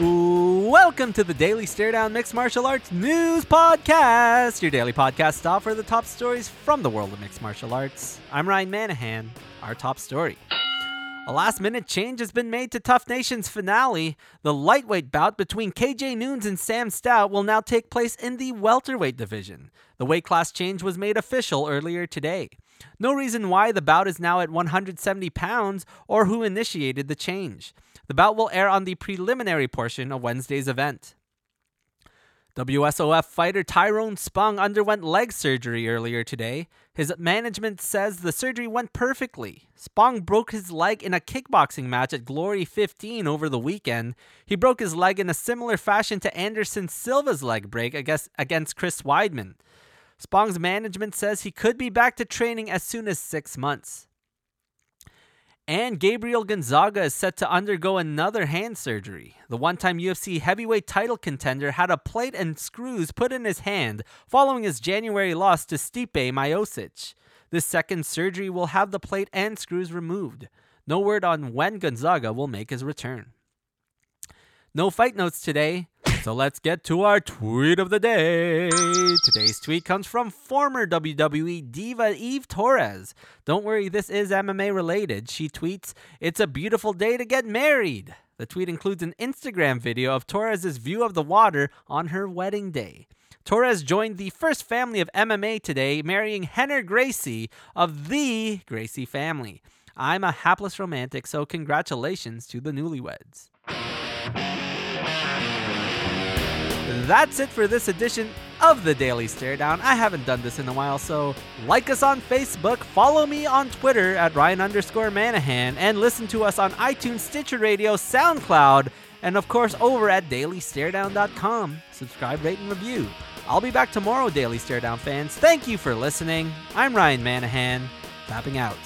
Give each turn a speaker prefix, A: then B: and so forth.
A: Welcome to the Daily Stare Down Mixed Martial Arts News Podcast, your daily podcast stop for the top stories from the world of mixed martial arts. I'm Ryan Manahan. Our top story. A last minute change has been made to TUF Nations finale. The lightweight bout between KJ Noons and Sam Stout will now take place in the welterweight division. The weight class change was made official earlier today. No reason why the bout is now at 170 pounds or who initiated the change. The bout will air on the preliminary portion of Wednesday's event. WSOF fighter Tyrone Spong underwent leg surgery earlier today. His management says the surgery went perfectly. Spong broke his leg in a kickboxing match at Glory 15 over the weekend. He broke his leg in a similar fashion to Anderson Silva's leg break against, against Chris Weidman. Spong's management says he could be back to training as soon as six months. And Gabriel Gonzaga is set to undergo another hand surgery. The one time UFC heavyweight title contender had a plate and screws put in his hand following his January loss to Stipe Miocic. This second surgery will have the plate and screws removed. No word on when Gonzaga will make his return. No fight notes today. So let's get to our tweet of the day. Today's tweet comes from former WWE diva Eve Torres. Don't worry, this is MMA related. She tweets, It's a beautiful day to get married. The tweet includes an Instagram video of Torres' view of the water on her wedding day. Torres joined the first family of MMA today, marrying Rener Gracie of the Gracie family. I'm a hapless romantic, so congratulations to the newlyweds. That's it for this edition of the Daily Stare Down. I haven't done this in a while, so like us on Facebook, follow me on Twitter at Ryan underscore Manahan, and listen to us on iTunes, Stitcher Radio, SoundCloud, and of course over at dailystaredown.com. Subscribe, rate, and review. I'll be back tomorrow, Daily Stare Down fans. Thank you for listening. I'm Ryan Manahan, tapping out.